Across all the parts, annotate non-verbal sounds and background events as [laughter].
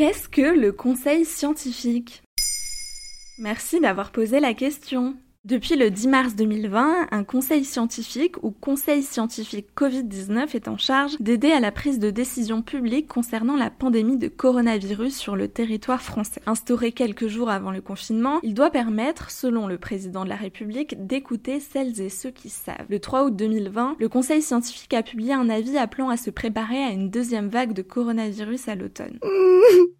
Qu'est-ce que le conseil scientifique? Merci d'avoir posé la question. Depuis le 10 mars 2020, un conseil scientifique ou conseil scientifique Covid-19 est en charge d'aider à la prise de décision publique concernant la pandémie de coronavirus sur le territoire français. Instauré quelques jours avant le confinement, il doit permettre, selon le président de la République, d'écouter celles et ceux qui savent. Le 3 août 2020, le conseil scientifique a publié un avis appelant à se préparer à une deuxième vague de coronavirus à l'automne. [laughs]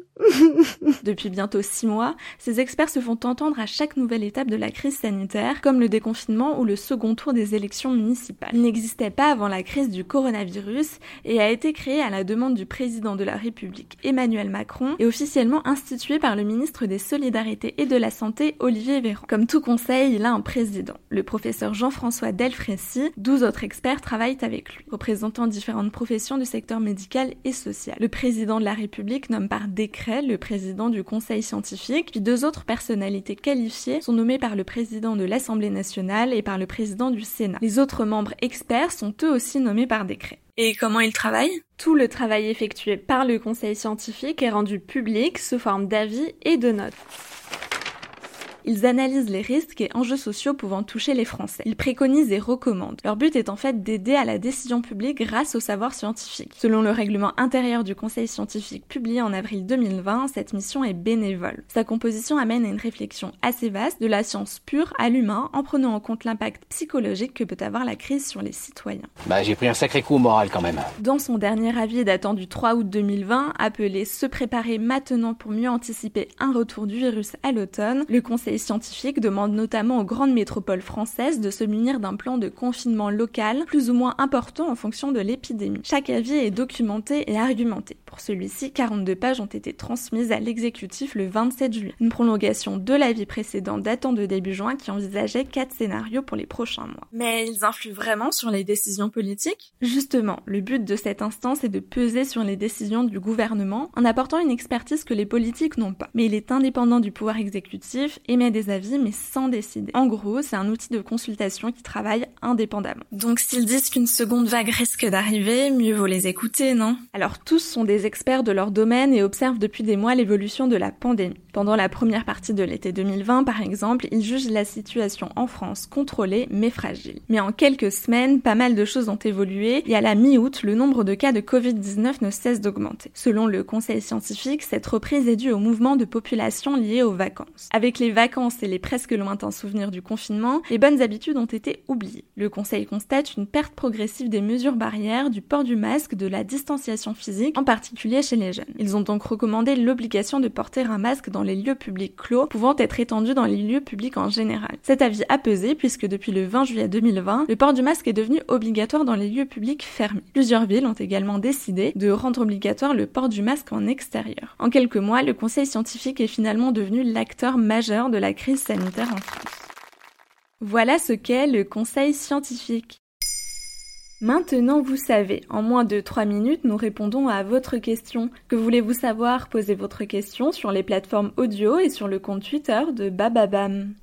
Depuis bientôt six mois, ces experts se font entendre à chaque nouvelle étape de la crise sanitaire, comme le déconfinement ou le second tour des élections municipales. Il n'existait pas avant la crise du coronavirus et a été créé à la demande du président de la République Emmanuel Macron et officiellement institué par le ministre des Solidarités et de la Santé Olivier Véran. Comme tout conseil, il a un président, le professeur Jean-François Delfrécy. Douze autres experts travaillent avec lui, représentant différentes professions du secteur médical et social. Le président de la République nomme par décret le président du conseil scientifique, puis deux autres personnalités qualifiées sont nommées par le président de l'Assemblée nationale et par le président du Sénat. Les autres membres experts sont eux aussi nommés par décret. Et comment ils travaillent? Tout le travail effectué par le conseil scientifique est rendu public sous forme d'avis et de notes. Ils analysent les risques et enjeux sociaux pouvant toucher les Français. Ils préconisent et recommandent. Leur but est en fait d'aider à la décision publique grâce au savoir scientifique. Selon le règlement intérieur du Conseil scientifique publié en avril 2020, cette mission est bénévole. Sa composition amène à une réflexion assez vaste de la science pure à l'humain en prenant en compte l'impact psychologique que peut avoir la crise sur les citoyens. Bah j'ai pris un sacré coup au moral quand même. Dans son dernier avis datant du 3 août 2020, appelé Se préparer maintenant pour mieux anticiper un retour du virus à l'automne, le Conseil scientifiques demandent notamment aux grandes métropoles françaises de se munir d'un plan de confinement local plus ou moins important en fonction de l'épidémie. Chaque avis est documenté et argumenté. Pour celui-ci, 42 pages ont été transmises à l'exécutif le 27 juillet. Une prolongation de l'avis précédent datant de début juin qui envisageait quatre scénarios pour les prochains mois. Mais ils influent vraiment sur les décisions politiques? Justement, le but de cette instance est de peser sur les décisions du gouvernement en apportant une expertise que les politiques n'ont pas. Mais il est indépendant du pouvoir exécutif, émet des avis mais sans décider. En gros, c'est un outil de consultation qui travaille indépendamment. Donc s'ils disent qu'une seconde vague risque d'arriver, mieux vaut les écouter, non? Alors tous sont des experts de leur domaine et observent depuis des mois l'évolution de la pandémie. Pendant la première partie de l'été 2020, par exemple, ils jugent la situation en France contrôlée mais fragile. Mais en quelques semaines, pas mal de choses ont évolué et à la mi-août, le nombre de cas de Covid-19 ne cesse d'augmenter. Selon le conseil scientifique, cette reprise est due au mouvement de population lié aux vacances. Avec les et les presque lointains souvenirs du confinement, les bonnes habitudes ont été oubliées. Le conseil constate une perte progressive des mesures barrières, du port du masque, de la distanciation physique, en particulier chez les jeunes. Ils ont donc recommandé l'obligation de porter un masque dans les lieux publics clos, pouvant être étendu dans les lieux publics en général. Cet avis a pesé puisque depuis le 20 juillet 2020, le port du masque est devenu obligatoire dans les lieux publics fermés. Plusieurs villes ont également décidé de rendre obligatoire le port du masque en extérieur. En quelques mois, le conseil scientifique est finalement devenu l'acteur majeur de la crise sanitaire en France. Voilà ce qu'est le conseil scientifique. Maintenant, vous savez, en moins de 3 minutes, nous répondons à votre question. Que voulez-vous savoir? Posez votre question sur les plateformes audio et sur le compte Twitter de Bababam.